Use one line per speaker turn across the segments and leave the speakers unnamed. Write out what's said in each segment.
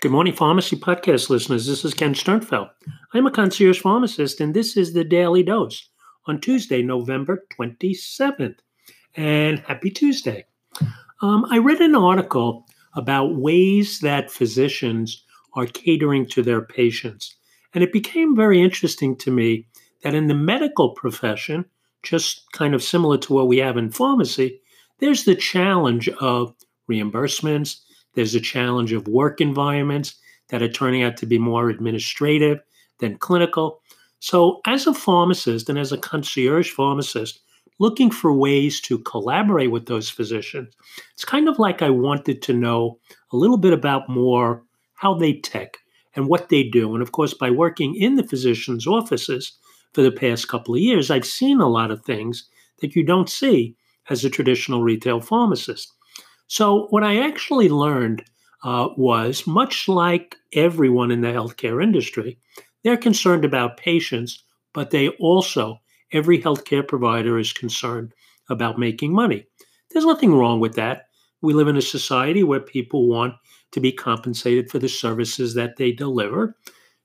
Good morning, Pharmacy Podcast listeners. This is Ken Sternfeld. I'm a concierge pharmacist, and this is the Daily Dose on Tuesday, November 27th. And happy Tuesday. Um, I read an article about ways that physicians are catering to their patients. And it became very interesting to me that in the medical profession, just kind of similar to what we have in pharmacy, there's the challenge of reimbursements, there's a challenge of work environments that are turning out to be more administrative than clinical. So, as a pharmacist and as a concierge pharmacist, looking for ways to collaborate with those physicians, it's kind of like I wanted to know a little bit about more how they tick and what they do. And of course, by working in the physician's offices for the past couple of years, I've seen a lot of things that you don't see as a traditional retail pharmacist. So, what I actually learned uh, was much like everyone in the healthcare industry, they're concerned about patients, but they also, every healthcare provider is concerned about making money. There's nothing wrong with that. We live in a society where people want to be compensated for the services that they deliver.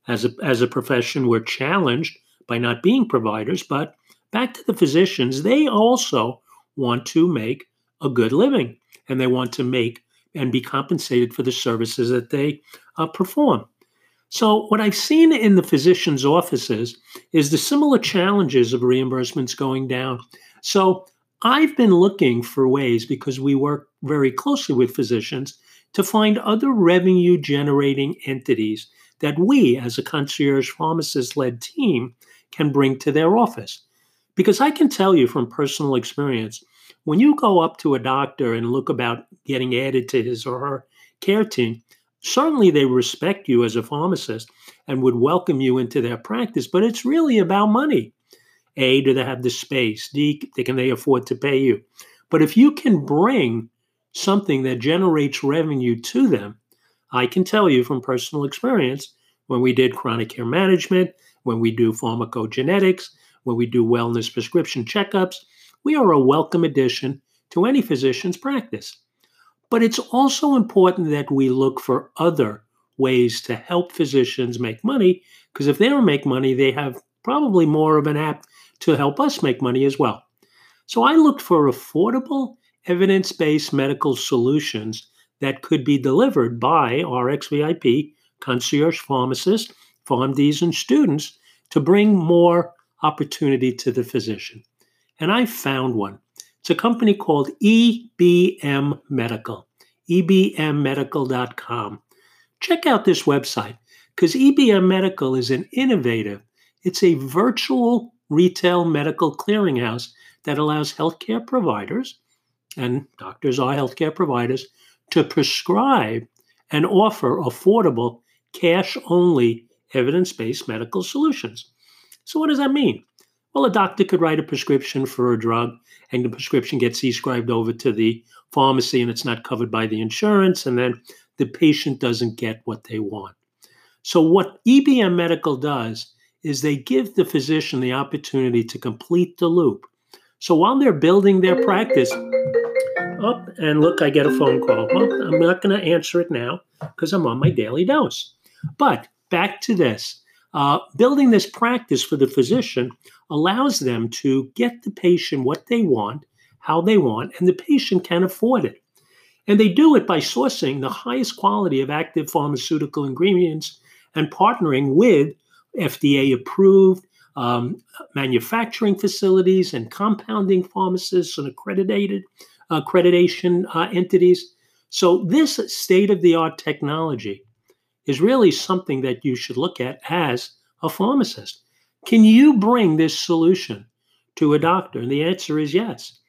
As a, as a profession, we're challenged by not being providers, but back to the physicians, they also want to make a good living and they want to make and be compensated for the services that they uh, perform. So, what I've seen in the physician's offices is the similar challenges of reimbursements going down. So, I've been looking for ways because we work very closely with physicians to find other revenue generating entities that we, as a concierge pharmacist led team, can bring to their office. Because I can tell you from personal experience, when you go up to a doctor and look about getting added to his or her care team, certainly they respect you as a pharmacist and would welcome you into their practice, but it's really about money. A, do they have the space? D, can they afford to pay you? But if you can bring something that generates revenue to them, I can tell you from personal experience when we did chronic care management, when we do pharmacogenetics, when we do wellness prescription checkups, we are a welcome addition to any physician's practice. But it's also important that we look for other ways to help physicians make money, because if they don't make money, they have probably more of an app to help us make money as well. So I looked for affordable, evidence based medical solutions that could be delivered by RxVIP, concierge pharmacists, PharmDs, and students to bring more opportunity to the physician and I found one. It's a company called EBM Medical, ebmmedical.com. Check out this website because EBM Medical is an innovative, it's a virtual retail medical clearinghouse that allows healthcare providers, and doctors are healthcare providers, to prescribe and offer affordable, cash only, evidence based medical solutions. So, what does that mean? Well, a doctor could write a prescription for a drug, and the prescription gets e-scribed over to the pharmacy, and it's not covered by the insurance, and then the patient doesn't get what they want. So, what EBM Medical does is they give the physician the opportunity to complete the loop. So, while they're building their practice, up oh, and look, I get a phone call. I'm not going to answer it now because I'm on my daily dose. But back to this. Uh, building this practice for the physician allows them to get the patient what they want, how they want, and the patient can afford it. And they do it by sourcing the highest quality of active pharmaceutical ingredients and partnering with FDA approved um, manufacturing facilities and compounding pharmacists and accredited accreditation uh, entities. So, this state of the art technology is really something that you should look at as a pharmacist. Can you bring this solution to a doctor? And the answer is yes.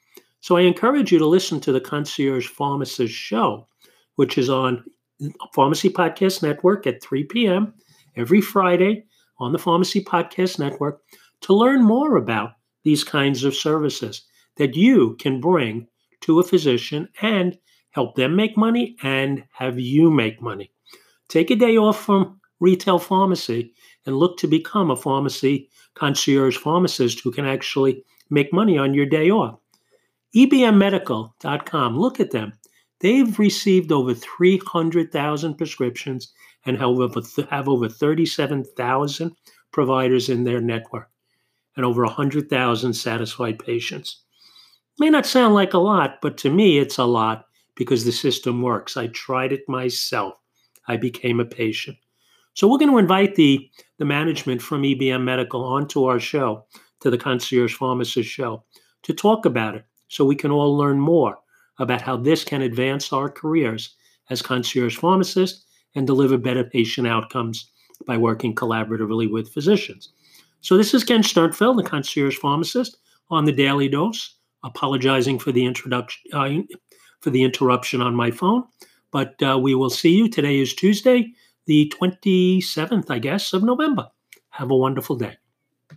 So I encourage you to listen to the Concierge Pharmacist Show, which is on Pharmacy Podcast Network at 3 p.m. every Friday on the Pharmacy Podcast Network to learn more about these kinds of services that you can bring to a physician and help them make money and have you make money. Take a day off from retail pharmacy and look to become a pharmacy concierge pharmacist who can actually make money on your day off. EBMMedical.com, look at them. They've received over 300,000 prescriptions and have over, have over 37,000 providers in their network and over 100,000 satisfied patients. May not sound like a lot, but to me, it's a lot because the system works. I tried it myself. I became a patient. So we're going to invite the, the management from EBM Medical onto our show, to the Concierge Pharmacist show, to talk about it so we can all learn more about how this can advance our careers as concierge pharmacists and deliver better patient outcomes by working collaboratively with physicians. So this is Ken Sternfeld, the concierge pharmacist, on the Daily Dose. Apologizing for the introduction, uh, for the interruption on my phone, but uh, we will see you. Today is Tuesday, the 27th, I guess, of November. Have a wonderful day.